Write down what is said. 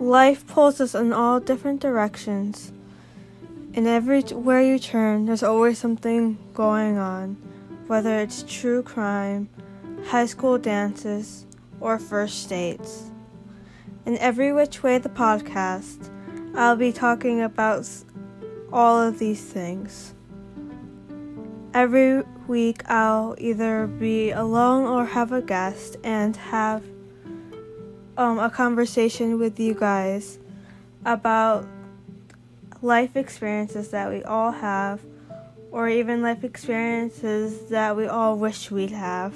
Life pulls us in all different directions, and everywhere you turn, there's always something going on, whether it's true crime, high school dances, or first dates. In every which way the podcast, I'll be talking about all of these things. Every week, I'll either be alone or have a guest and have um, a conversation with you guys about life experiences that we all have, or even life experiences that we all wish we'd have.